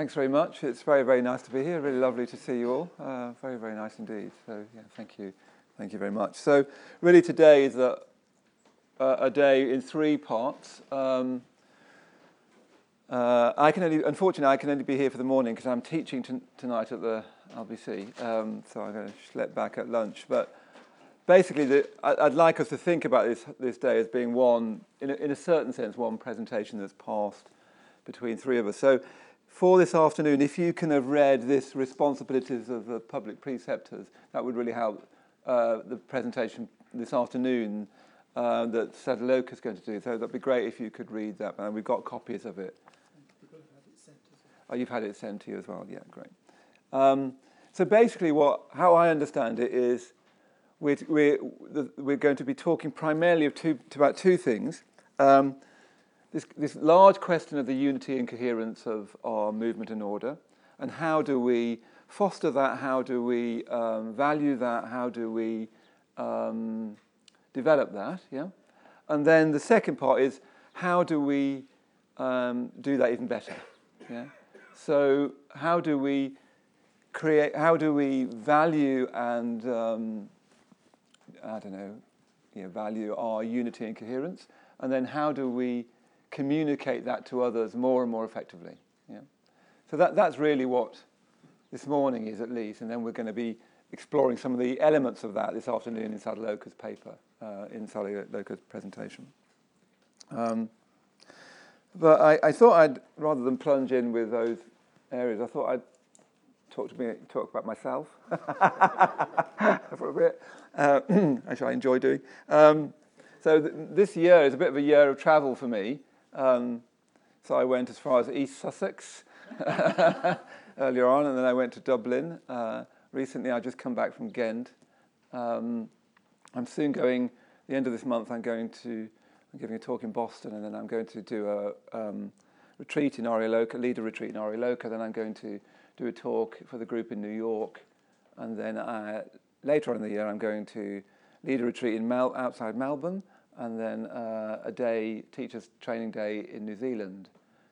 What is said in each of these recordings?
Thanks very much. It's very, very nice to be here. Really lovely to see you all. Uh, very, very nice indeed. So, yeah, thank you. Thank you very much. So, really, today is a, a day in three parts. Um, uh, I can only, unfortunately, I can only be here for the morning because I'm teaching t- tonight at the LBC. Um, so I'm going to slip back at lunch. But basically, the, I, would like us to think about this this day as being one, in a, in a certain sense, one presentation that's passed between three of us. So for this afternoon, if you can have read this responsibilities of the public preceptors, that would really help uh, the presentation this afternoon uh, that Saddhaloka is going to do. So that'd be great if you could read that. And we've got copies of it. Oh, you've had it sent to you as well. Yeah, great. Um, so basically, what how I understand it is we're, we're, we're going to be talking primarily of two, about two things. Um, this, this large question of the unity and coherence of our movement and order, and how do we foster that? How do we um, value that? How do we um, develop that? Yeah. And then the second part is how do we um, do that even better? Yeah. So how do we create? How do we value and um, I don't know, know, value our unity and coherence? And then how do we communicate that to others more and more effectively. Yeah? So that, that's really what this morning is, at least, and then we're going to be exploring some of the elements of that this afternoon in Saddhaloka's paper, uh, in Saddhaloka's presentation. Um, but I, I, thought I'd, rather than plunge in with those areas, I thought I'd talk me, talk about myself for a bit, uh, which I enjoy doing. Um, so th- this year is a bit of a year of travel for me. Um, so I went as far as East Sussex earlier on, and then I went to Dublin. Uh, recently, I just come back from Ghent. Um, I'm soon going. The end of this month, I'm going to. I'm giving a talk in Boston, and then I'm going to do a um, retreat in Aryaloka, leader retreat in Aryaloka. Then I'm going to do a talk for the group in New York, and then I, later on in the year, I'm going to lead a retreat in Mel- outside Melbourne and then uh, a day, teachers' training day in New Zealand.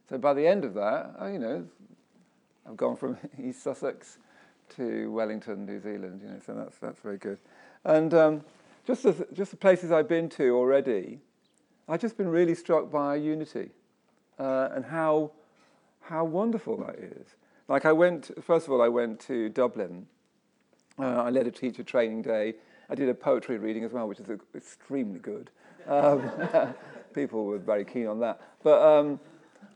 So by the end of that, I, you know, I've gone from East Sussex to Wellington, New Zealand. You know, so that's that's very good. And um, just the, just the places I've been to already, I've just been really struck by unity uh, and how how wonderful that is. Like I went, first of all, I went to Dublin. Uh, I led a teacher training day. I did a poetry reading as well, which is extremely good. Um, people were very keen on that. But um,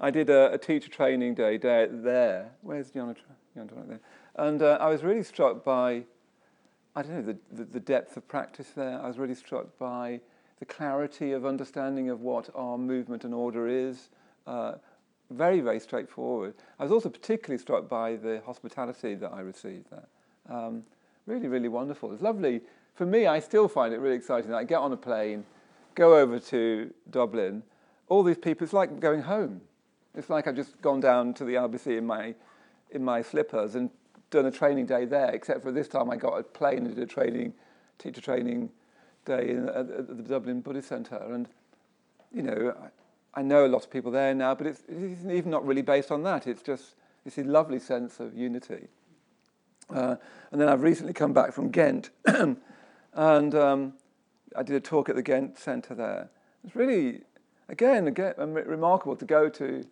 I did a, a, teacher training day, day there. Where's Jana? there? And uh, I was really struck by, I don't know, the, the, the, depth of practice there. I was really struck by the clarity of understanding of what our movement and order is. Uh, very, very straightforward. I was also particularly struck by the hospitality that I received there. Um, really, really wonderful. It's lovely. For me, I still find it really exciting. I get on a plane, go over to Dublin, all these people, it's like going home. It's like I've just gone down to the RBC in my, in my slippers and done a training day there, except for this time I got a plane and did a training, teacher training day in, at, at the Dublin Buddhist Centre. And, you know, I, I, know a lot of people there now, but it's, it's even not really based on that. It's just it's a lovely sense of unity. Uh, and then I've recently come back from Ghent, and um, I did a talk at the Ghent Centre there. It's really, again, again remarkable to go to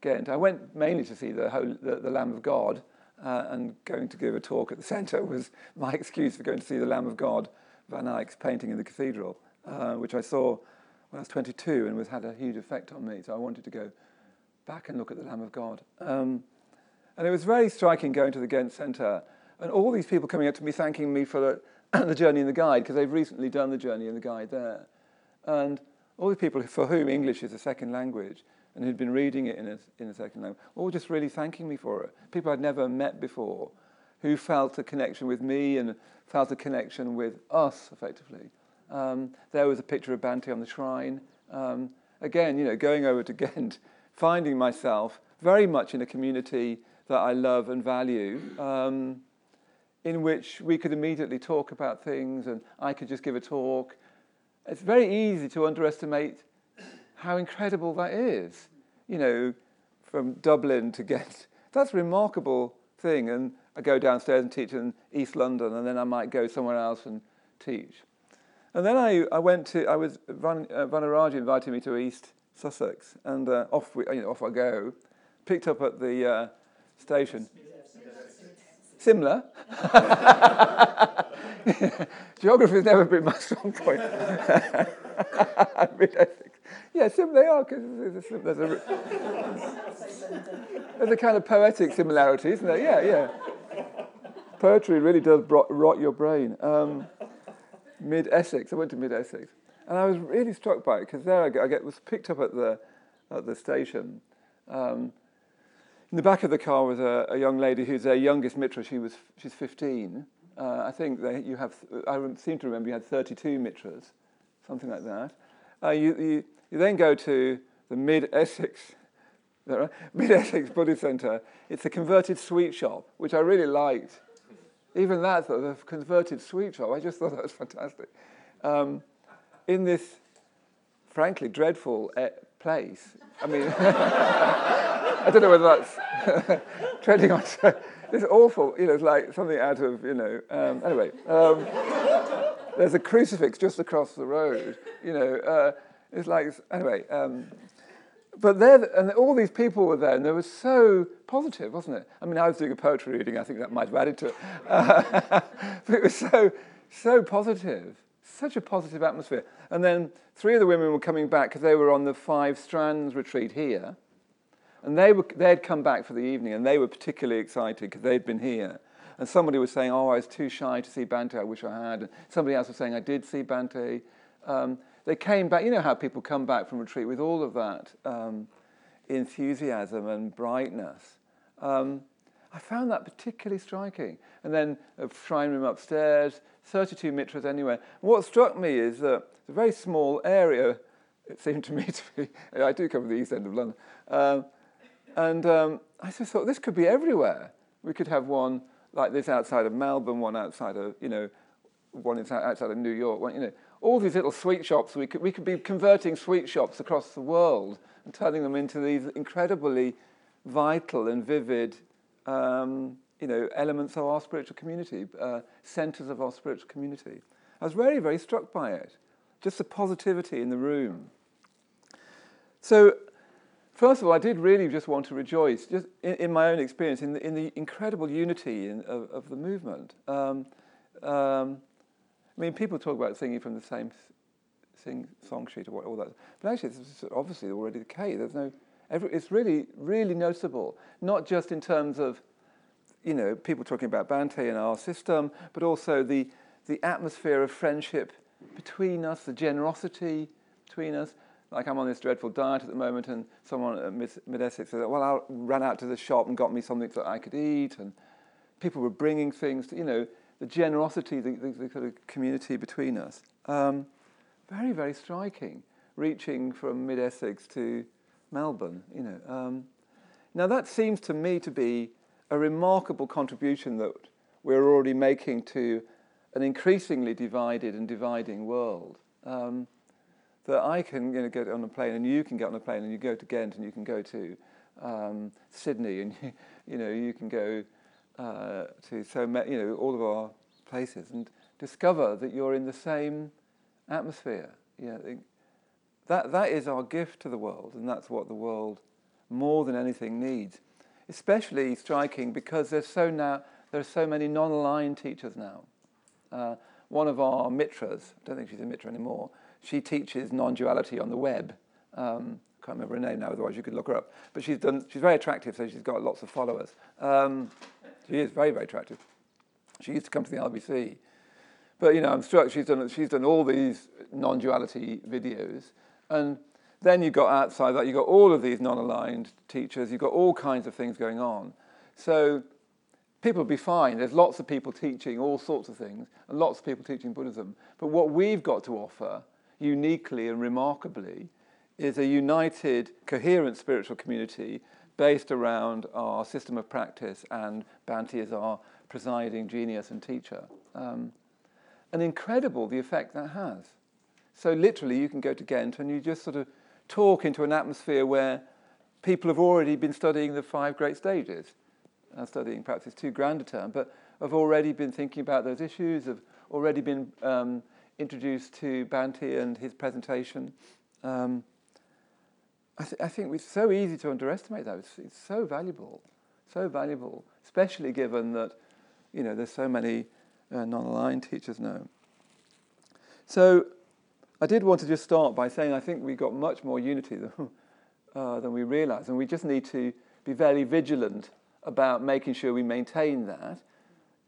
Ghent. I went mainly to see the, Holy, the, the Lamb of God, uh, and going to give a talk at the centre was my excuse for going to see the Lamb of God, Van Eyck's painting in the cathedral, uh, which I saw when I was 22 and was had a huge effect on me. So I wanted to go back and look at the Lamb of God. Um, and it was very striking going to the Ghent Centre and all these people coming up to me thanking me for the the Journey and the Guide because they've recently done the Journey and the Guide there. And all the people for whom English is a second language and who'd been reading it in a, in a second language, all just really thanking me for it. People I'd never met before who felt a connection with me and felt a connection with us, effectively. Um, there was a picture of Bhante on the shrine. Um, again, you know, going over to Ghent, finding myself very much in a community that I love and value. Um, in which we could immediately talk about things and I could just give a talk. It's very easy to underestimate how incredible that is. You know, from Dublin to get That's a remarkable thing. And I go downstairs and teach in East London, and then I might go somewhere else and teach. And then I, I went to, I was, Van, uh, Vanaraj invited me to East Sussex, and uh, off, we, you know, off I go. Picked up at the uh, station. Similar. Geography has never been my strong point. yeah, similar they are, because there's a, there's, a, there's a kind of poetic similarity, isn't there? Yeah, yeah. Poetry really does rot your brain. Um, Mid Essex, I went to Mid Essex, and I was really struck by it because there I, get, I get, was picked up at the, at the station. Um, in the back of the car was a, a young lady who's their youngest mitra. She was she's 15. Uh, I think they, you have. I seem to remember you had 32 mitras, something like that. Uh, you, you, you then go to the Mid Essex. Mid Essex Buddhist Centre. It's a converted sweet shop, which I really liked. Even that, the converted sweet shop, I just thought that was fantastic. Um, in this, frankly, dreadful uh, place. I mean, I don't know whether that's treading on. It's awful. You know, it's like something out of you know. Um, anyway, um, there's a crucifix just across the road. You know, uh, it's like anyway. Um, but there, and all these people were there, and they were so positive, wasn't it? I mean, I was doing a poetry reading. I think that might have added to it. Uh, but it was so, so positive, such a positive atmosphere. And then three of the women were coming back because they were on the Five Strands retreat here. And they were, they'd come back for the evening and they were particularly excited because they'd been here. And somebody was saying, Oh, I was too shy to see Bhante, I wish I had. And somebody else was saying, I did see Bhante. Um, they came back, you know how people come back from retreat with all of that um, enthusiasm and brightness. Um, I found that particularly striking. And then a shrine room upstairs, 32 mitras anywhere. And what struck me is that it's a very small area, it seemed to me to be. I do come from the east end of London. And um, I just thought this could be everywhere. We could have one like this outside of Melbourne, one outside of, you know, one outside of New York, one, you know, all these little sweet shops. We could, we could be converting sweet shops across the world and turning them into these incredibly vital and vivid, um, you know, elements of our spiritual community, uh, centers of our spiritual community. I was very, very struck by it. Just the positivity in the room. So First of all, I did really just want to rejoice, just in, in my own experience, in the, in the incredible unity in, of, of, the movement. Um, um, I mean, people talk about singing from the same sing song sheet or what, all that, but actually, it's obviously already the case. There's no, every, it's really, really noticeable, not just in terms of, you know, people talking about Bhante in our system, but also the the atmosphere of friendship between us, the generosity between us, like I'm on this dreadful diet at the moment, and someone at Mid Essex said, "Well, I ran out to the shop and got me something that I could eat," and people were bringing things. To, you know, the generosity, the, the, the of community between us. Um, very, very striking. Reaching from Mid Essex to Melbourne, you know. Um, now that seems to me to be a remarkable contribution that we're already making to an increasingly divided and dividing world. Um, that I can you know, get on a plane and you can get on a plane and you go to Ghent and you can go to um, Sydney and you, you know you can go uh, to so many, you know all of our places and discover that you're in the same atmosphere. Yeah, that that is our gift to the world, and that's what the world more than anything needs. Especially striking because there's so now there are so many non-aligned teachers now. Uh, one of our mitras, I don't think she's a mitra anymore she teaches non-duality on the web. Um, can't remember her name now, otherwise you could look her up. But she's done. She's very attractive, so she's got lots of followers. Um, she is very, very attractive. She used to come to the LBC, but you know, I'm struck. She's done. She's done all these non-duality videos, and then you've got outside that. you've got all of these non-aligned teachers. You've got all kinds of things going on. So people will be fine. There's lots of people teaching all sorts of things, and lots of people teaching Buddhism. But what we've got to offer uniquely and remarkably is a united, coherent spiritual community based around our system of practice and Bhante as our presiding genius and teacher. Um, and incredible the effect that has. So literally, you can go to Ghent and you just sort of talk into an atmosphere where people have already been studying the five great stages. Uh, studying perhaps it's too grand a term, but have already been thinking about those issues, have already been um, introduced to Bhante and his presentation. Um, I, th- I, think it's so easy to underestimate that. It's, it's, so valuable, so valuable, especially given that you know there's so many uh, non-aligned teachers now. So I did want to just start by saying I think we've got much more unity than, uh, than we realise, and we just need to be very vigilant about making sure we maintain that.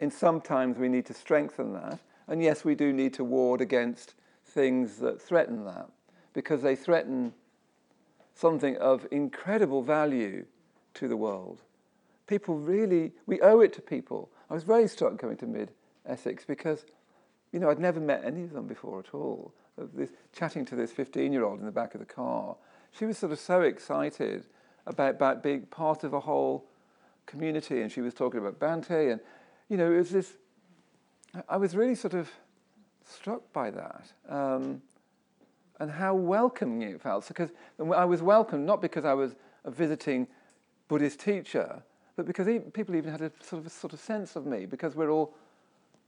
And sometimes we need to strengthen that. And yes, we do need to ward against things that threaten that, because they threaten something of incredible value to the world. People really, we owe it to people. I was very struck coming to Mid Essex because, you know, I'd never met any of them before at all this, chatting to this 15 year old in the back of the car. She was sort of so excited about, about being part of a whole community, and she was talking about Bhante, and you know, it was this. I was really sort of struck by that, um, and how welcoming it felt. Because I was welcomed not because I was a visiting Buddhist teacher, but because people even had a sort of a sort of sense of me, because we're all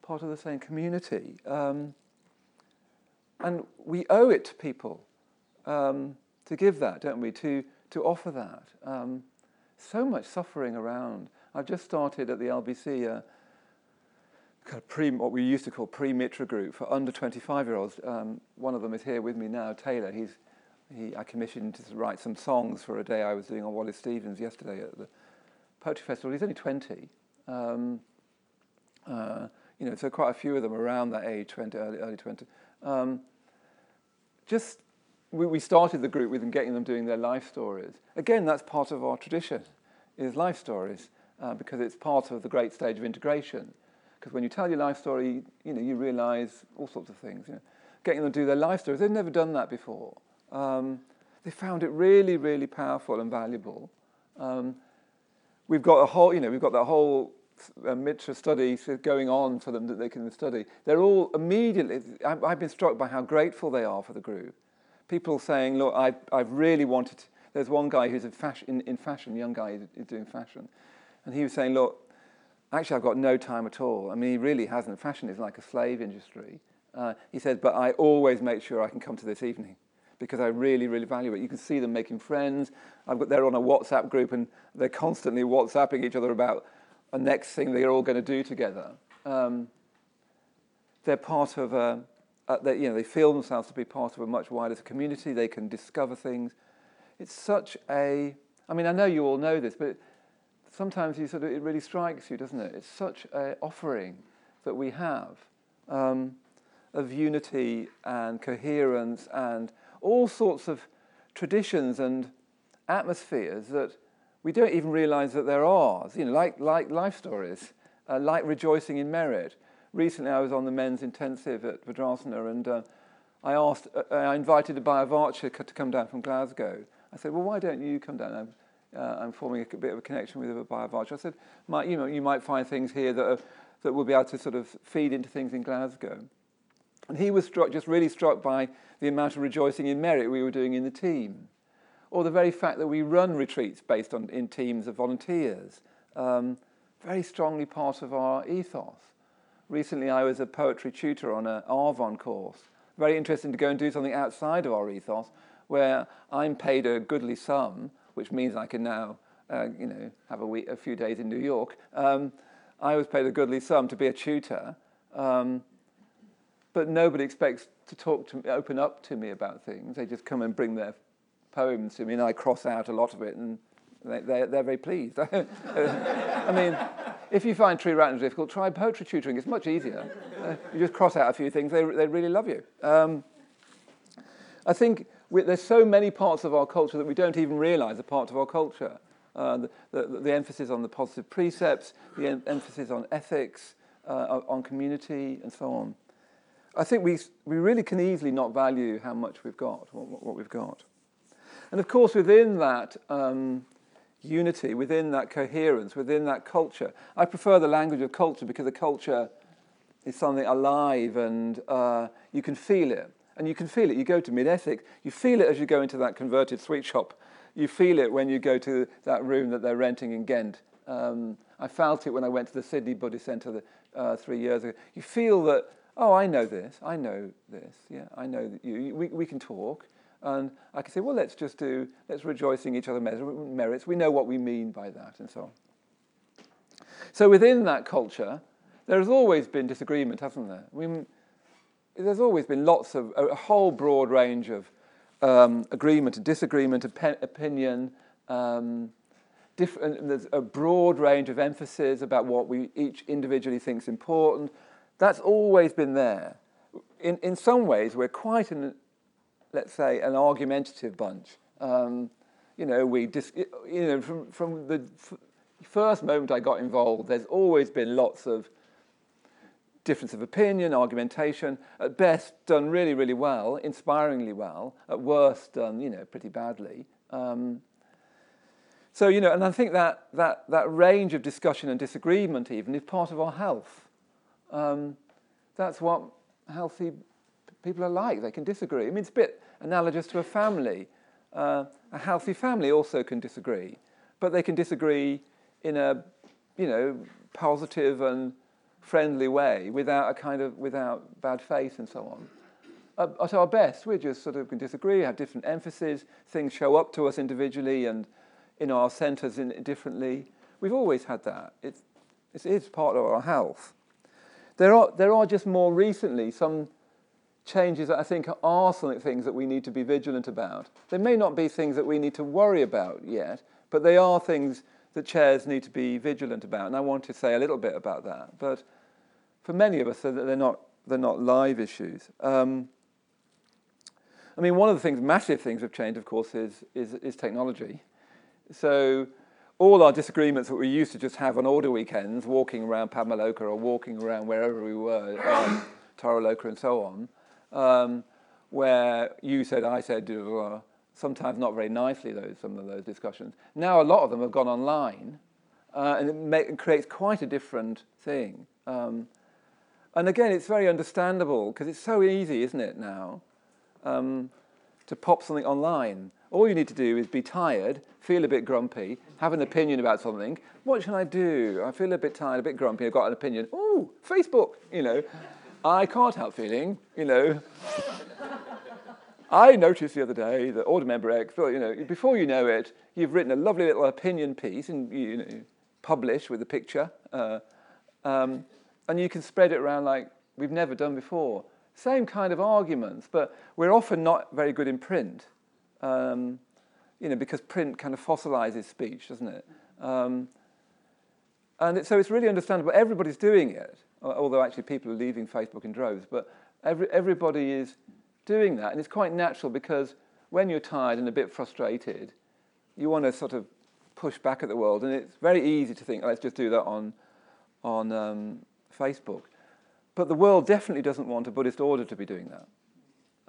part of the same community. Um, and we owe it to people um, to give that, don't we? To, to offer that. Um, so much suffering around. I've just started at the LBC a kind of pre, what we used to call pre-mitra group for under 25 year olds. Um, one of them is here with me now, Taylor. He's, he, I commissioned to write some songs for a day I was doing on Wallace Stevens yesterday at the Poetry Festival. He's only 20. Um, uh, you know, so quite a few of them around that age, 20, early, early 20. Um, just we, we started the group with them getting them doing their life stories. Again, that's part of our tradition, is life stories, uh, because it's part of the great stage of integration. Because when you tell your life story, you know, you realize all sorts of things. You know. Getting them to do their life stories, they've never done that before. Um, they found it really, really powerful and valuable. Um, we've got a whole, you know, we've got that whole uh, Mitra study going on for them that they can study. They're all immediately, I've been struck by how grateful they are for the group. People saying, look, I've, I've really wanted, to, there's one guy who's in fashion, in, in fashion, young guy is doing fashion, and he was saying, look, actually I've got no time at all. I mean, he really hasn't. Fashion is like a slave industry. Uh, he says, but I always make sure I can come to this evening because I really, really value it. You can see them making friends. I've got, they're on a WhatsApp group and they're constantly WhatsApping each other about a next thing they're all going to do together. Um, they're part of a, a they, you know, they feel themselves to be part of a much wider community. They can discover things. It's such a, I mean, I know you all know this, but sometimes you sort of, it really strikes you, doesn't it? It's such an offering that we have um, of unity and coherence and all sorts of traditions and atmospheres that we don't even realize that they're ours, you know, like, like life stories, uh, like rejoicing in merit. Recently, I was on the men's intensive at Vajrasana, and uh, I asked, uh, I invited Abhaya Vacha to come down from Glasgow. I said, well, why don't you come down? Uh, I'm forming a bit of a connection with Abhaya Vacha. I said, you know, you might find things here that, are, that will be able to sort of feed into things in Glasgow. And he was struck, just really struck by the amount of rejoicing in merit we were doing in the team or the very fact that we run retreats based on in teams of volunteers, um, very strongly part of our ethos. Recently, I was a poetry tutor on an Arvon course. Very interesting to go and do something outside of our ethos, where I'm paid a goodly sum, which means I can now, uh, you know, have a, week, a few days in New York. Um, I was paid a goodly sum to be a tutor, um, but nobody expects to talk to me, open up to me about things. They just come and bring their poems to me, and I cross out a lot of it, and they, they're, they're very pleased. I mean, if you find tree writing difficult, try poetry tutoring. It's much easier. Uh, you just cross out a few things, they, they really love you. Um, I think we, there's so many parts of our culture that we don't even realize are part of our culture. Uh, the, the, the, emphasis on the positive precepts, the em- emphasis on ethics, uh, on community, and so on. I think we, we really can easily not value how much we've got, what, what we've got. And of course, within that um, unity, within that coherence, within that culture, I prefer the language of culture because the culture is something alive and uh, you can feel it. And you can feel it. You go to Mid Essex, you feel it as you go into that converted sweet shop you feel it when you go to that room that they're renting in Ghent. Um, I felt it when I went to the Sydney Buddhist Centre uh, three years ago. You feel that, oh, I know this, I know this, yeah, I know that you, we, we can talk. And I can say, well, let's just do, let's rejoice in each other's merits. We know what we mean by that, and so on. So within that culture, there has always been disagreement, hasn't there? We, there's always been lots of, a, whole broad range of um, agreement and disagreement, op- opinion. Um, different, there's a broad range of emphasis about what we each individually thinks important. That's always been there. In, in some ways, we're quite an, let's say, an argumentative bunch. Um, you know, we dis- you know, from, from the f- first moment I got involved, there's always been lots of difference of opinion, argumentation. At best, done really, really well, inspiringly well. At worst, done, you know, pretty badly. Um, so, you know, and I think that, that, that range of discussion and disagreement even is part of our health. Um, that's what healthy people are like. They can disagree. I mean, it's a bit analogous to a family. Uh, a healthy family also can disagree, but they can disagree in a, you know, positive and friendly way without a kind of, without bad faith and so on. Uh, at our best, we just sort of can disagree, have different emphases, things show up to us individually and in our centres in, differently. We've always had that. It's, it is part of our health. There are, there are just more recently some changes that I think are some things that we need to be vigilant about. They may not be things that we need to worry about yet, but they are things that chairs need to be vigilant about. And I want to say a little bit about that. But for many of us, they're not, they're not live issues. Um, I mean, one of the things, massive things have changed, of course, is, is, is technology. So all our disagreements that we used to just have on order weekends, walking around Padmaloka or walking around wherever we were, um, Taraloka and so on, um, where you said, I said, sometimes not very nicely, those, some of those discussions. Now a lot of them have gone online, uh, and it, make, it, creates quite a different thing. Um, and again, it's very understandable because it's so easy, isn't it, now, um, to pop something online. All you need to do is be tired, feel a bit grumpy, have an opinion about something. What should I do? I feel a bit tired, a bit grumpy, I've got an opinion. Oh, Facebook, you know. I can't help feeling, you know. I noticed the other day that Order Member X, you know, before you know it, you've written a lovely little opinion piece and you know, publish with a picture, uh, um, and you can spread it around like we've never done before. Same kind of arguments, but we're often not very good in print, um, you know, because print kind of fossilizes speech, doesn't it? Um, and it, so it's really understandable. Everybody's doing it although actually people are leaving Facebook in droves. But every, everybody is doing that, and it's quite natural because when you're tired and a bit frustrated, you want to sort of push back at the world, and it's very easy to think, let's just do that on, on um, Facebook. But the world definitely doesn't want a Buddhist order to be doing that.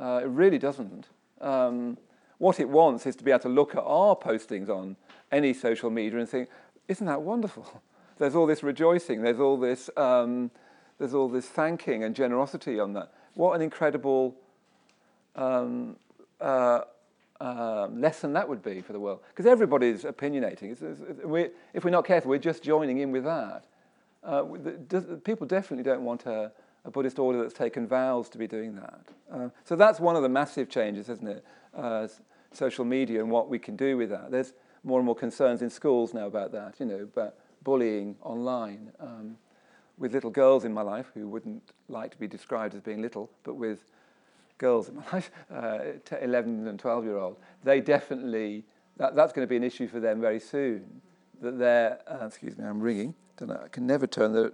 Uh, it really doesn't. Um, what it wants is to be able to look at our postings on any social media and think, isn't that wonderful? there's all this rejoicing, there's all this, um, there's all this thanking and generosity on that. What an incredible um, uh, uh, lesson that would be for the world. Because everybody's opinionating. It's, it's, it's, we, if we're not careful, we're just joining in with that. Uh, the, people definitely don't want a, a, Buddhist order that's taken vows to be doing that. Uh, so that's one of the massive changes, isn't it? Uh, social media and what we can do with that. There's more and more concerns in schools now about that, you know, about bullying online um, with little girls in my life who wouldn't like to be described as being little, but with girls in my life, uh, 11 and 12 year old, they definitely, that, that's going to be an issue for them very soon. That they're, uh, excuse me, I'm ringing. I can never turn the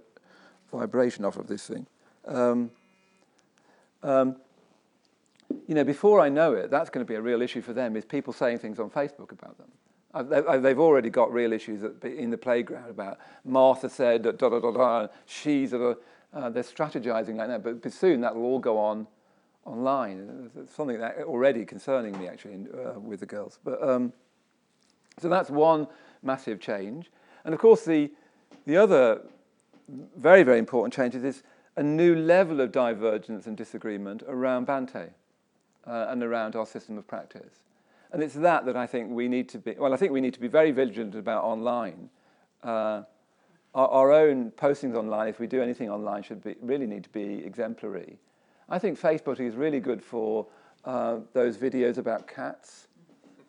vibration off of this thing. Um, um, you know, before I know it, that's going to be a real issue for them, is people saying things on Facebook about them. They've already got real issues in the playground about Martha said da da da da. She's uh, they're strategizing like that, but soon that will all go on online. It's something that already concerning me actually uh, with the girls. But um, so that's one massive change, and of course the the other very very important change is a new level of divergence and disagreement around Bhante uh, and around our system of practice. And it's that that I think we need to be, well, I think we need to be very vigilant about online. Uh, our, our own postings online, if we do anything online, should be, really need to be exemplary. I think Facebook is really good for uh, those videos about cats.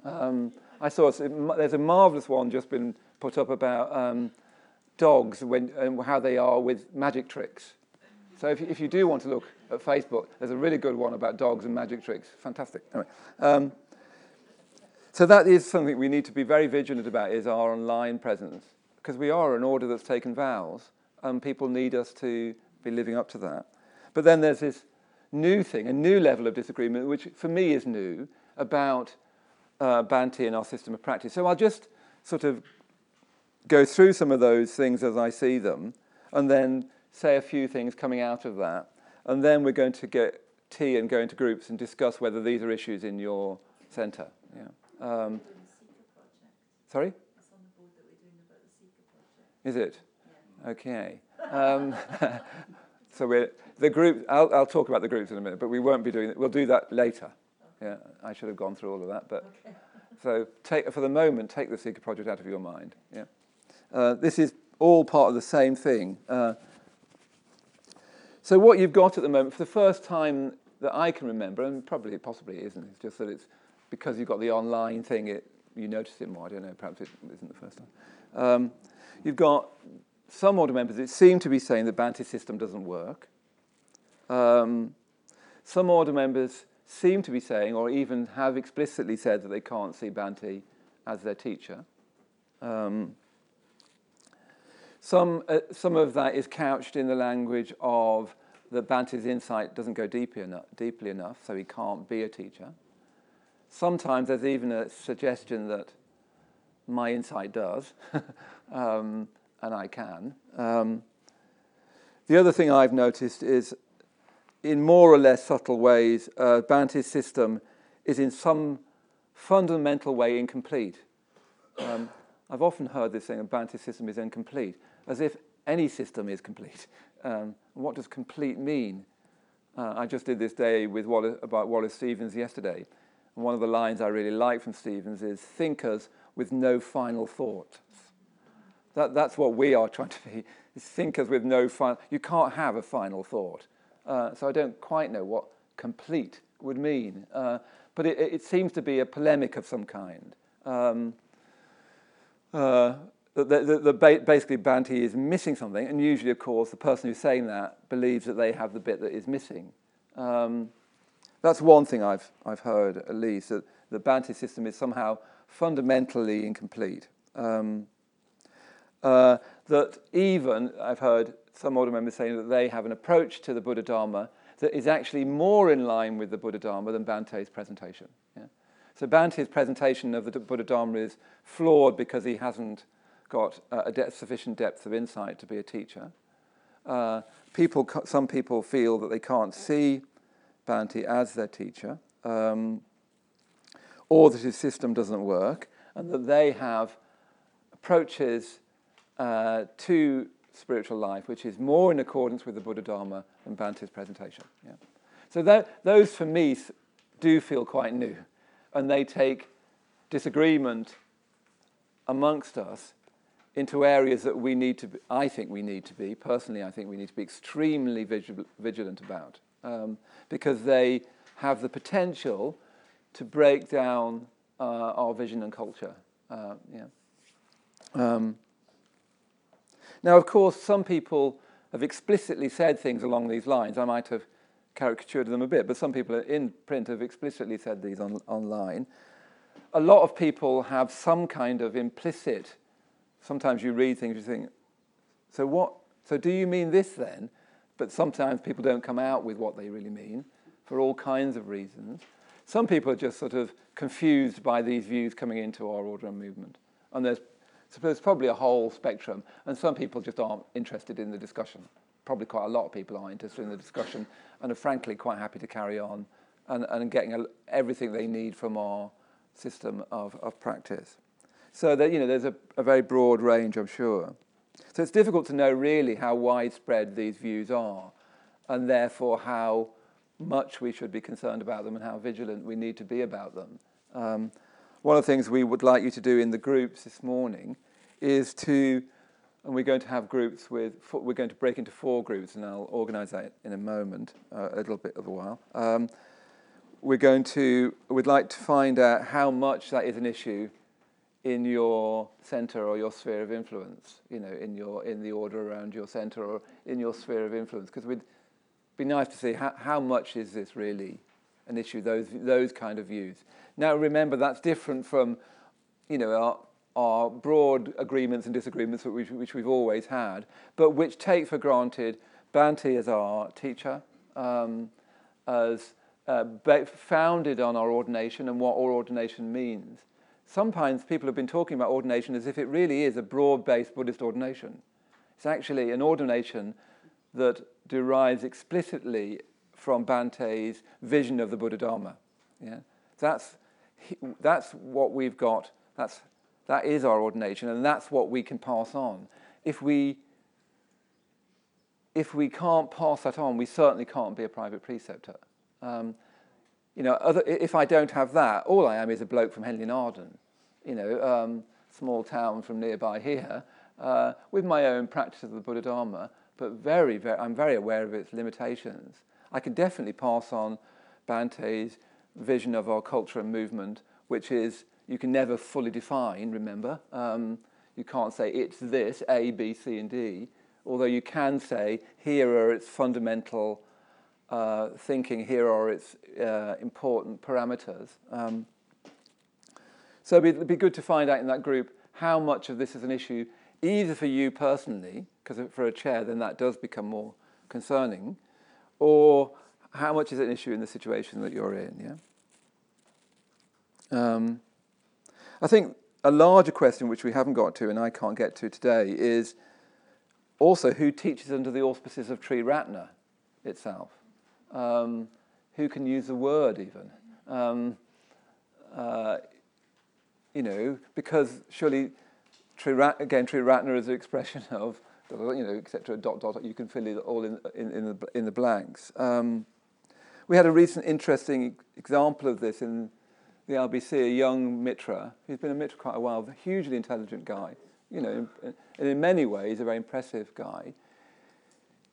Um, I saw there's a marvelous one just been put up about um, dogs when, and how they are with magic tricks. So if, if you do want to look at Facebook, there's a really good one about dogs and magic tricks. Fantastic. Anyway, um, so that is something we need to be very vigilant about is our online presence because we are an order that's taken vows and people need us to be living up to that. But then there's this new thing, a new level of disagreement, which for me is new, about uh, Bhante and our system of practice. So I'll just sort of go through some of those things as I see them and then say a few things coming out of that. And then we're going to get tea and go into groups and discuss whether these are issues in your centre. Yeah. Um, sorry? Is it? Yeah. Okay. Um, so we're, the group, I'll, I'll talk about the groups in a minute, but we won't be doing it. We'll do that later. Yeah, I should have gone through all of that. But okay. So take, for the moment, take the Sikkha Project out of your mind. Yeah. Uh, this is all part of the same thing. Uh, so what you've got at the moment, for the first time that I can remember, and probably it possibly isn't, it's just that it's because you've got the online thing, it, you notice it more. I don't know, perhaps it isn't the first time. Um, you've got some order members that seem to be saying the Bhante system doesn't work. Um, some order members seem to be saying, or even have explicitly said, that they can't see Bhante as their teacher. Um, some, uh, some of that is couched in the language of that Bhante's insight doesn't go deeply enough, deeply enough, so he can't be a teacher. Sometimes there's even a suggestion that my insight does, um, and I can. Um, the other thing I've noticed is, in more or less subtle ways, uh, Bhante's system is in some fundamental way incomplete. Um, I've often heard this saying, a Bhante system is incomplete as if any system is complete. Um, what does complete mean? Uh, I just did this day with Wallace, about Wallace Stevens yesterday. And one of the lines I really like from Stevens is thinkers with no final thoughts. That, that's what we are trying to be, thinkers with no final... You can't have a final thought. Uh, so I don't quite know what complete would mean. Uh, but it, it, seems to be a polemic of some kind. Um, uh, that the, the, the basically Bhante is missing something, and usually, of course, the person who's saying that believes that they have the bit that is missing. Um, that's one thing I've, I've heard, at least, that the Bhante system is somehow fundamentally incomplete. Um, uh, that even, I've heard some order members saying that they have an approach to the Buddha Dharma that is actually more in line with the Buddha Dharma than Bhante's presentation. Yeah? So Bhante's presentation of the Buddha Dharma is flawed because he hasn't got uh, a sufficient depth of insight to be a teacher. Uh, people, some people feel that they can't see Bhante as their teacher, um, or that his system doesn't work, and that they have approaches uh, to spiritual life which is more in accordance with the Buddha Dharma than Bhante's presentation. Yeah. So that, those, for me, do feel quite new, and they take disagreement amongst us into areas that we need to be, I think we need to be, personally, I think we need to be extremely vigilant about um, because they have the potential to break down uh, our vision and culture. Uh, yeah. Um, now, of course, some people have explicitly said things along these lines. I might have caricatured them a bit, but some people in print have explicitly said these on, online. A lot of people have some kind of implicit sometimes you read things, you think, so what? So do you mean this then? But sometimes people don't come out with what they really mean for all kinds of reasons. Some people are just sort of confused by these views coming into our order and movement. And there's, so there's probably a whole spectrum. And some people just aren't interested in the discussion. Probably quite a lot of people are interested in the discussion and are frankly quite happy to carry on and, and getting a, everything they need from our system of, of practice. So that, you know, there's a, a very broad range, I'm sure. So it's difficult to know really how widespread these views are, and therefore how much we should be concerned about them and how vigilant we need to be about them. Um, one of the things we would like you to do in the groups this morning is to, and we're going to have groups with, we're going to break into four groups, and I'll organise that in a moment, uh, a little bit of a while. Um, we're going to, we'd like to find out how much that is an issue in your center or your sphere of influence, you know, in your in the order around your center or in your sphere of influence, because it would be nice to see how, how much is this really an issue, those those kind of views. Now remember that's different from, you know, our, our broad agreements and disagreements which, which we've always had, but which take for granted Bhante as our teacher, um, as uh, founded on our ordination and what our ordination means sometimes people have been talking about ordination as if it really is a broad based Buddhist ordination. It's actually an ordination that derives explicitly from Bhante's vision of the Buddha Dharma. Yeah? That's, that's what we've got, that's, that is our ordination, and that's what we can pass on. If we, if we can't pass that on, we certainly can't be a private preceptor. Um, you know, other, if I don't have that, all I am is a bloke from Henley Arden, you know, um, small town from nearby here, uh, with my own practice of the Buddha Dharma, but very, very, I'm very aware of its limitations. I can definitely pass on Bhante's vision of our culture and movement, which is you can never fully define, remember. Um, you can't say it's this, A, B, C, and D, although you can say here are its fundamental uh, thinking, here are its uh, important parameters. Um, so it'd be, it'd be good to find out in that group how much of this is an issue, either for you personally, because for a chair, then that does become more concerning, or how much is an issue in the situation that you're in. Yeah. Um, I think a larger question which we haven't got to and I can't get to today is also who teaches under the auspices of Triratna itself um, who can use the word even. Um, uh, you know, because surely, Trirat- again, Triratna is an expression of, you know, etc. Dot dot. You can fill it all in in, in the in the blanks. Um, we had a recent interesting example of this in the LBC. A young Mitra, he's been a Mitra quite a while, a hugely intelligent guy. You know, and in many ways, a very impressive guy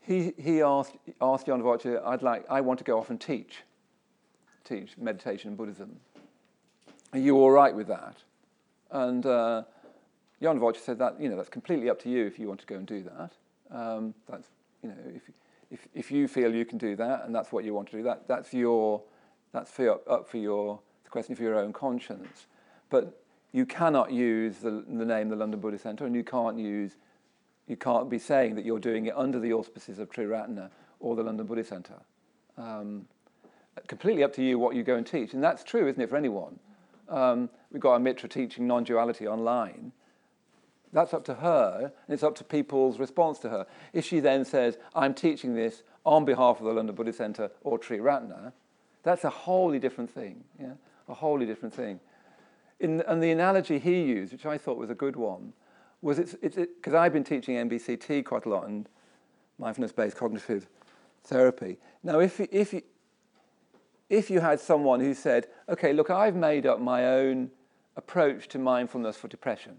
he, he asked, asked Voce, I'd like, I want to go off and teach, teach meditation and Buddhism. Are you all right with that? And uh, Jnanavaca said that, you know, that's completely up to you if you want to go and do that. Um, that's, you know, if, if, if you feel you can do that and that's what you want to do, that, that's your, that's for your, up for your, the question for your own conscience. But you cannot use the, the name the London Buddhist Centre and you can't use you can't be saying that you're doing it under the auspices of Triratna or the London Buddhist Centre. Um, completely up to you what you go and teach. And that's true, isn't it, for anyone? Um, we've got a Mitra teaching non duality online. That's up to her, and it's up to people's response to her. If she then says, I'm teaching this on behalf of the London Buddhist Centre or Triratna, that's a wholly different thing. Yeah? A wholly different thing. In, and the analogy he used, which I thought was a good one, was it's because I've been teaching MBCT quite a lot and mindfulness-based cognitive therapy. Now, if if you, if you had someone who said, "Okay, look, I've made up my own approach to mindfulness for depression,"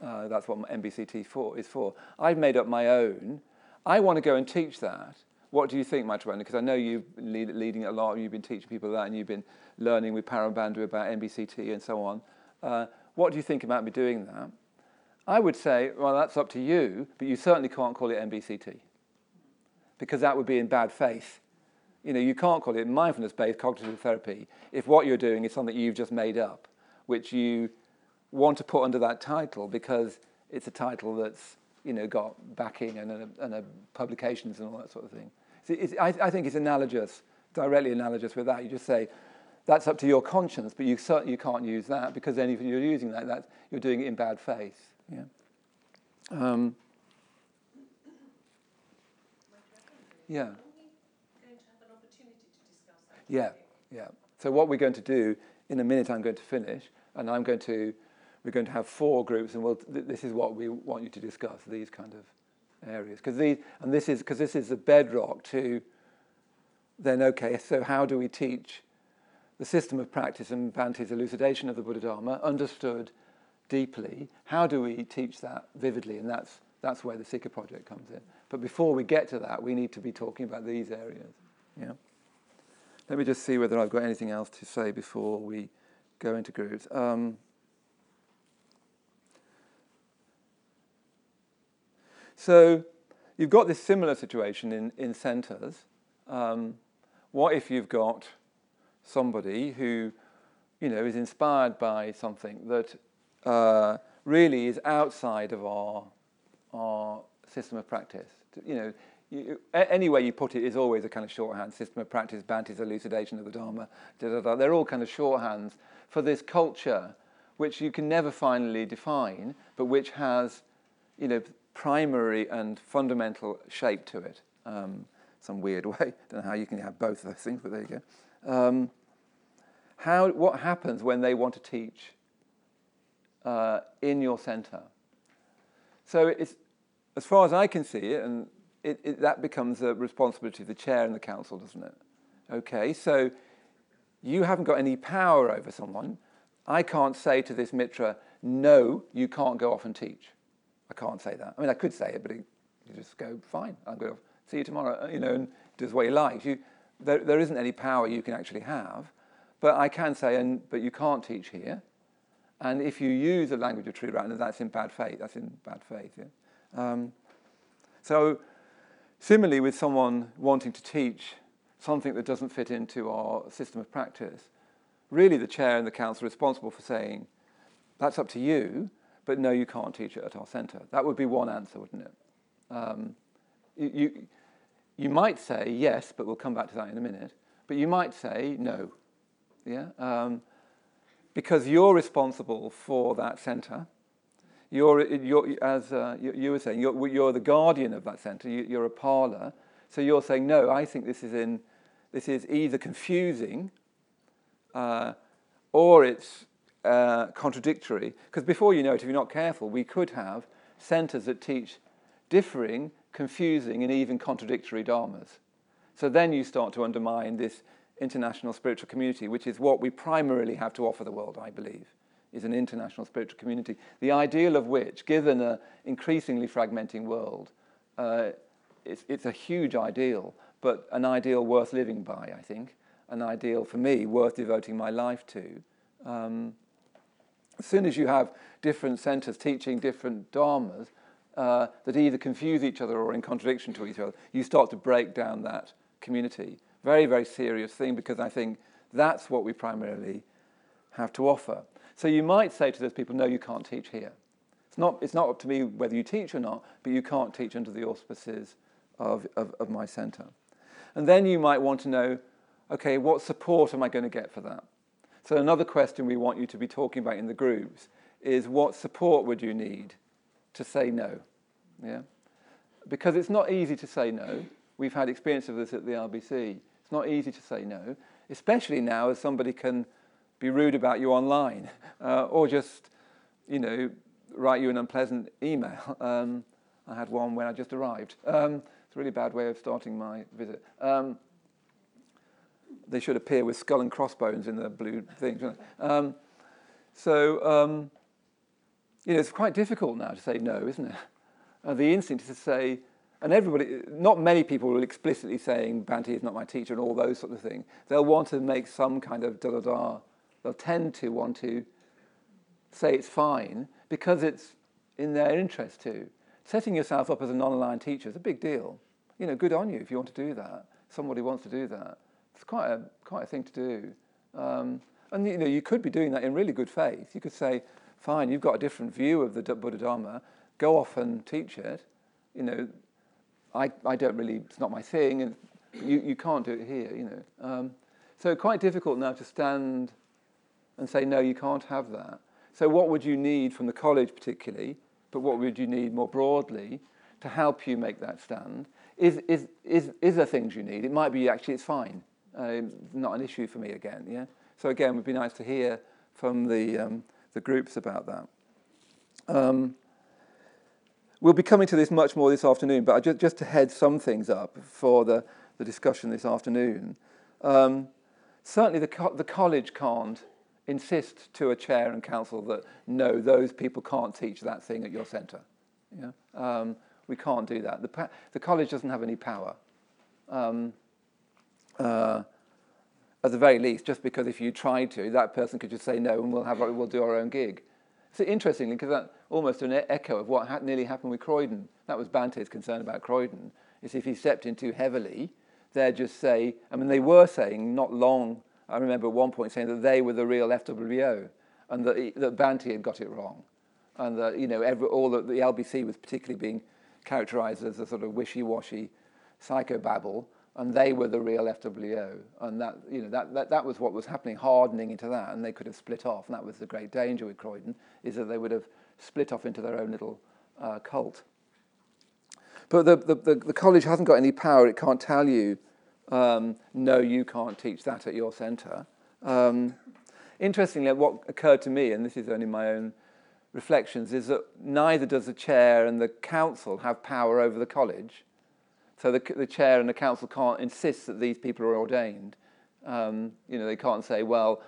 uh, that's what MBCT for, is for. I've made up my own. I want to go and teach that. What do you think, Maitreyabandhu? Because I know you've lead, leading a lot, you've been teaching people that, and you've been learning with Paramabandhu about MBCT and so on. Uh, what do you think about me doing that? I would say, well, that's up to you, but you certainly can't call it MBCT because that would be in bad faith. You know, you can't call it mindfulness-based cognitive therapy if what you're doing is something you've just made up, which you want to put under that title because it's a title that's you know got backing and and a publications and all that sort of thing. I, I think it's analogous, directly analogous with that. You just say that's up to your conscience, but you certainly you can't use that because then if you're using that, that you're doing it in bad faith. Yeah. Um, yeah. Yeah, yeah. So what we're going to do in a minute, I'm going to finish, and I'm going to we're going to have four groups, and we'll, th- this is what we want you to discuss these kind of areas because these and this is because this is the bedrock to then okay. So how do we teach the system of practice and Bhante's elucidation of the Buddha Dharma understood deeply. How do we teach that vividly? And that's, that's where the Sikkha Project comes in. But before we get to that, we need to be talking about these areas. Yeah. Let me just see whether I've got anything else to say before we go into groups. Um, so you've got this similar situation in, in centres. Um, what if you've got somebody who, you know, is inspired by something that uh, really is outside of our, our system of practice? You know, you, any way you put it is always a kind of shorthand system of practice, Bhante's elucidation of the Dharma. Da, da, da. They're all kind of shorthands for this culture, which you can never finally define, but which has, you know, primary and fundamental shape to it. Um, some weird way. Don't know how you can have both of those things, but there you go. Um, how, what happens when they want to teach uh, in your centre? So it's, as far as I can see and it, it, that becomes a responsibility of the chair and the council, doesn't it? Okay, so you haven't got any power over someone. I can't say to this mitra, no, you can't go off and teach. I can't say that. I mean, I could say it, but you just go, fine, I'll go off. see you tomorrow, you know, and does what he likes. You, there, there isn't any power you can actually have, but I can say, and, but you can't teach here. And if you use the language of true right, that's in bad faith. That's in bad faith. Yeah? Um, so Similarly, with someone wanting to teach something that doesn't fit into our system of practice, really the chair and the council are responsible for saying, that's up to you, but no, you can't teach it at our centre. That would be one answer, wouldn't it? Um, you, you, you, might say yes, but we'll come back to that in a minute, but you might say no. Yeah? Um, because you're responsible for that centre you're, you're as uh, you, were saying, you're, you're, the guardian of that centre. You, are a parlour, so you're saying no. I think this is in, this is either confusing, uh, or it's uh, contradictory. Because before you know it, if you're not careful, we could have centres that teach differing, confusing, and even contradictory dharmas. So then you start to undermine this international spiritual community, which is what we primarily have to offer the world, I believe is an international spiritual community, the ideal of which, given an increasingly fragmenting world, uh, it's, it's, a huge ideal, but an ideal worth living by, I think, an ideal for me worth devoting my life to. Um, as soon as you have different centres teaching different dharmas uh, that either confuse each other or in contradiction to each other, you start to break down that community. Very, very serious thing because I think that's what we primarily have to offer. So you might say to those people, no, you can't teach here. It's not, it's not up to me whether you teach or not, but you can't teach under the auspices of, of, of my centre. And then you might want to know, okay, what support am I going to get for that? So another question we want you to be talking about in the groups is what support would you need to say no? Yeah? Because it's not easy to say no. We've had experience of this at the LBC. It's not easy to say no, especially now as somebody can be rude about you online, uh, or just, you know, write you an unpleasant email. Um, I had one when I just arrived. Um, it's a really bad way of starting my visit. Um, they should appear with skull and crossbones in the blue things. Um, so, um, you know, it's quite difficult now to say no, isn't it? Uh, the instinct is to say, and everybody, not many people will explicitly saying Bhante is not my teacher and all those sort of things. They'll want to make some kind of da da da they'll tend to want to say it's fine because it's in their interest to. Setting yourself up as a non-aligned teacher is a big deal. You know, good on you if you want to do that. Somebody wants to do that. It's quite a quite a thing to do. Um, and you know, you could be doing that in really good faith. You could say, "Fine, you've got a different view of the Buddha Dharma. Go off and teach it." You know, I, I don't really. It's not my thing, and you, you can't do it here. You know, um, so quite difficult now to stand and say, no, you can't have that. So, what would you need from the college, particularly, but what would you need more broadly to help you make that stand? Is, is, is, is there things you need? It might be actually it's fine, um, not an issue for me again. Yeah. So again, it would be nice to hear from the um, the groups about that. Um, we'll be coming to this much more this afternoon, but just, just to head some things up for the, the discussion this afternoon. Um, certainly the, co- the college can't insist to a chair and council that no, those people can't teach that thing at your centre. Yeah? Um, we can't do that. The, pa- the college doesn't have any power. Um, uh, at the very least, just because if you tried to, that person could just say no and we'll, have we'll do our own gig. So interestingly, because that almost an echo of what ha- nearly happened with Croydon. That was Bhante's concern about Croydon, is if he stepped in too heavily, they'd just say, I mean, they were saying not long, I remember at one point saying that they were the real FWO and that, that Bhante had got it wrong. And that, you know, every, all the, the LBC was particularly being characterized as a sort of wishy-washy psychobabble and they were the real FWO. And that, you know, that, that, that was what was happening, hardening into that, and they could have split off. And that was the great danger with Croydon, is that they would have split off into their own little uh, cult. But the, the, the, the, college hasn't got any power. It can't tell you, um, no, you can't teach that at your centre. Um, interestingly, what occurred to me, and this is only my own reflections, is that neither does the chair and the council have power over the college. So the, the chair and the council can't insist that these people are ordained. Um, you know, they can't say, well,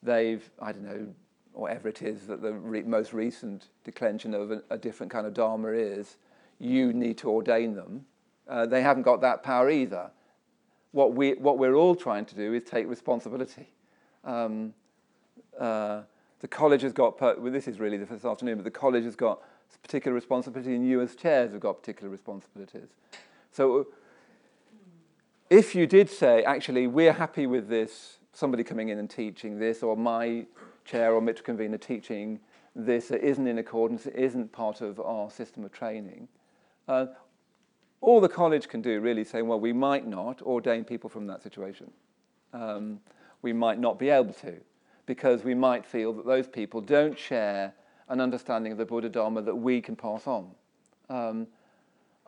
they've, I don't know, whatever it is that the re- most recent declension of a, a, different kind of dharma is, you need to ordain them. Uh, they haven't got that power either. What, we, what we're all trying to do is take responsibility. Um, uh, the college has got, per- well, this is really this afternoon, but the college has got particular responsibility, and you as chairs have got particular responsibilities. So if you did say, actually, we're happy with this, somebody coming in and teaching this, or my chair or mitra convener teaching this isn't in accordance, it isn't part of our system of training, uh, all the college can do really saying, well, we might not ordain people from that situation. Um, we might not be able to, because we might feel that those people don't share an understanding of the Buddha Dharma that we can pass on. Um,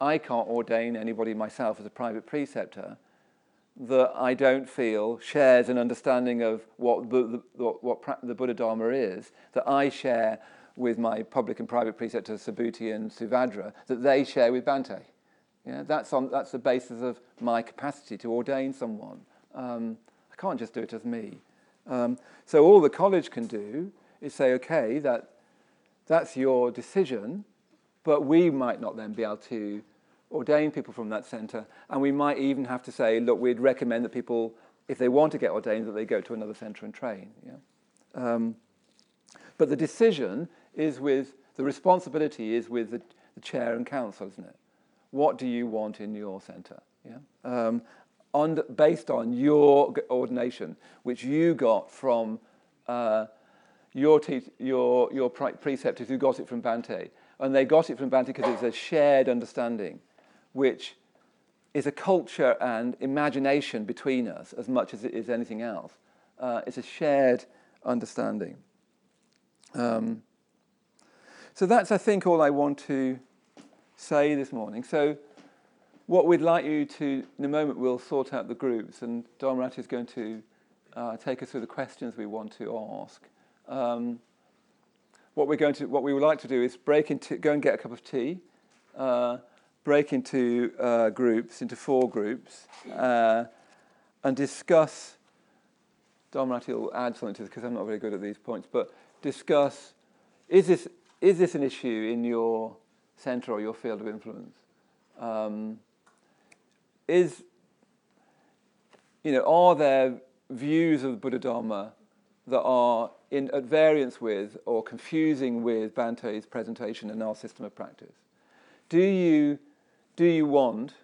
I can't ordain anybody myself as a private preceptor that I don't feel shares an understanding of what the, what, the Buddha Dharma is, that I share with my public and private preceptors Subhuti and Suvajra, that they share with Bhante. Yeah, that's, on, that's the basis of my capacity to ordain someone. Um, I can't just do it as me. Um, so all the college can do is say, okay, that, that's your decision, but we might not then be able to ordain people from that centre. And we might even have to say, look, we'd recommend that people, if they want to get ordained, that they go to another centre and train. Yeah? Um, but the decision is with, the responsibility is with the, the, chair and council, isn't it? What do you want in your centre? Yeah? Um, on, based on your ordination, which you got from uh, your, te- your, your preceptors who got it from Bhante. And they got it from Bhante because it's a shared understanding which is a culture and imagination between us as much as it is anything else. Uh, it's a shared understanding. Um, so that's, I think, all I want to say this morning. So, what we'd like you to, in a moment, we'll sort out the groups, and Dharmarati is going to uh, take us through the questions we want to ask. Um, what we're going to, what we would like to do is break into, go and get a cup of tea. Uh, break into uh, groups, into four groups, uh, and discuss. Dharmarati will add something to this because I'm not very good at these points, but discuss is this, is this an issue in your centre or your field of influence? Um, is, you know, are there views of the Buddha Dharma that are in, at variance with or confusing with Bhante's presentation and our system of practice? Do you do you want?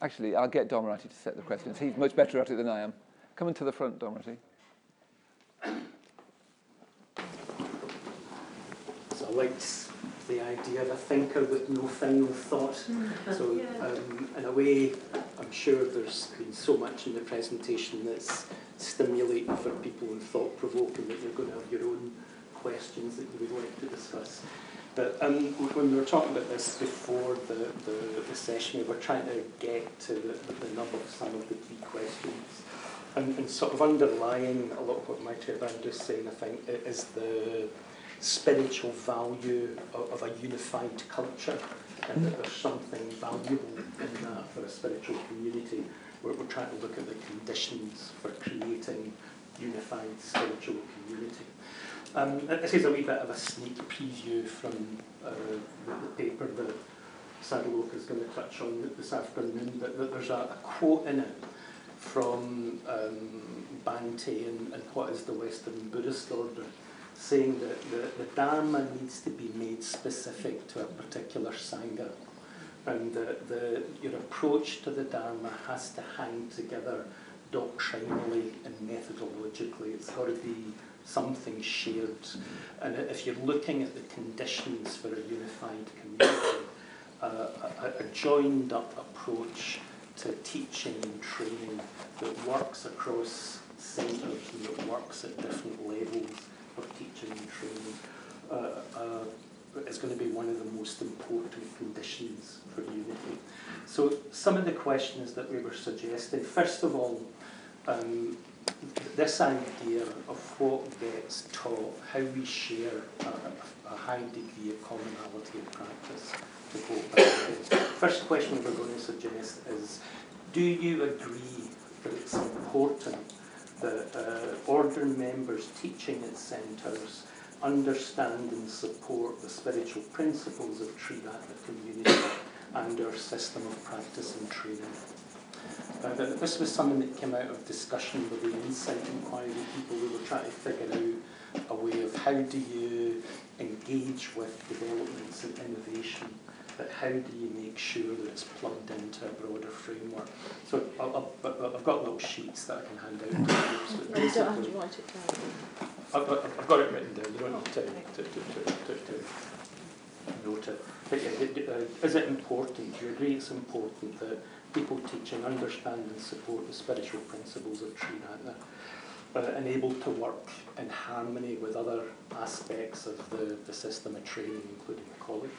Actually, I'll get Dharmarati to set the questions. He's much better at it than I am. Come into the front, Dharmarati. So I liked the idea of a thinker with no final thought. So, yeah. um, in a way, I'm sure there's been so much in the presentation that's stimulating for people and thought provoking that you're going to have your own questions that you would like to discuss. But um, when we were talking about this before the, the, the session, we were trying to get to the, the nub of some of the key questions. And, and sort of underlying a lot of what Maitreyabandhu is saying, I think, is the spiritual value of, of a unified culture and that there's something valuable in that for a spiritual community. We're, we're trying to look at the conditions for creating unified spiritual community. Um, this is a wee bit of a sneak preview from uh, the, the paper that Saddhaloka is going to touch on this afternoon, but, there's a, a quote in it from um, Bhante and, and what is the Western Buddhist order, saying that the, the Dharma needs to be made specific to a particular Sangha. And the, the, your approach to the Dharma has to hang together doctrinally and methodologically. It's got to be something shared. And if you're looking at the conditions for a unified community, uh, a, a joined up approach to teaching and training that works across centres and that works at different levels of teaching and training uh, uh, is going to be one of the most important conditions for unity. So some of the questions that we were suggesting, first of all, um, this idea of what gets taught, how we share a, a high degree of commonality of practice to back First question we're going to suggest is, do you agree that it's important that uh, order members teaching at centres understand and support the spiritual principles of Triratna community and our system of practice and training? This was something that came out of discussion with the Insight Inquiry people who were trying to figure out a way of how do you engage with developments and innovation, but how do you make sure that it's plugged into a broader framework. So I'll, I'll, I've got little sheets that I can hand out to groups. But you don't have to write it down. I've, I've got it written down, you don't need to, to, to, to, note it. But yeah, uh, is it important? Do you agree it's important that people teaching understand and support the spiritual principles of Triratna, uh, and able to work in harmony with other aspects of the, the system of training, including the college.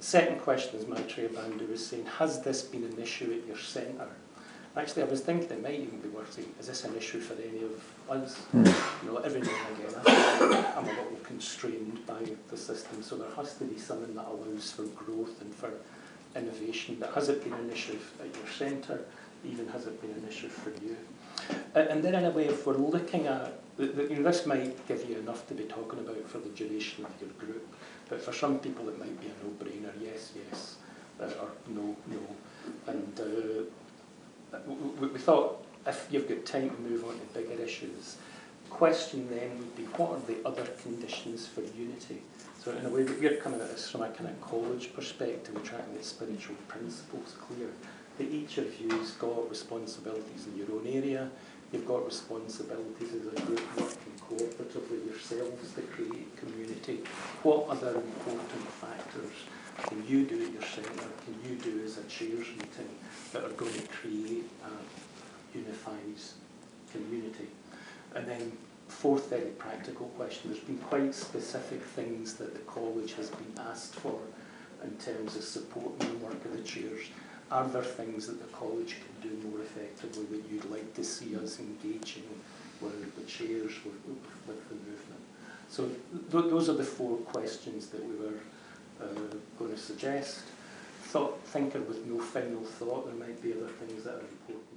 Second question, as Maitreyabandhu was saying, has this been an issue at your centre? Actually, I was thinking it might even be worth saying, is this an issue for any of us? Mm. You know, every now and again, I'm a little constrained by the system, so there has to be something that allows for growth and for innovation, but has it been an issue at your centre? Even has it been an issue for you? And then in a way, if we're looking at, you know, this might give you enough to be talking about for the duration of your group, but for some people it might be a no-brainer, yes, yes, or no, no. And uh, we, we thought if you've got time to move on to bigger issues, question then would be what are the other conditions for unity? So in a way, we're coming at this from a kind of college perspective, we're trying to get spiritual principles clear. That each of you's got responsibilities in your own area, you've got responsibilities as a group working cooperatively yourselves to create community. What other important factors can you do at your centre, can you do as a chairs meeting that are going to create a unified community? And then fourth very practical question. There's been quite specific things that the college has been asked for in terms of supporting the work of the chairs. Are there things that the college can do more effectively that you'd like to see us engaging with the chairs, with, with the movement? So th those are the four questions that we were uh, going to suggest. Thought thinker with no final thought, there might be other things that are important.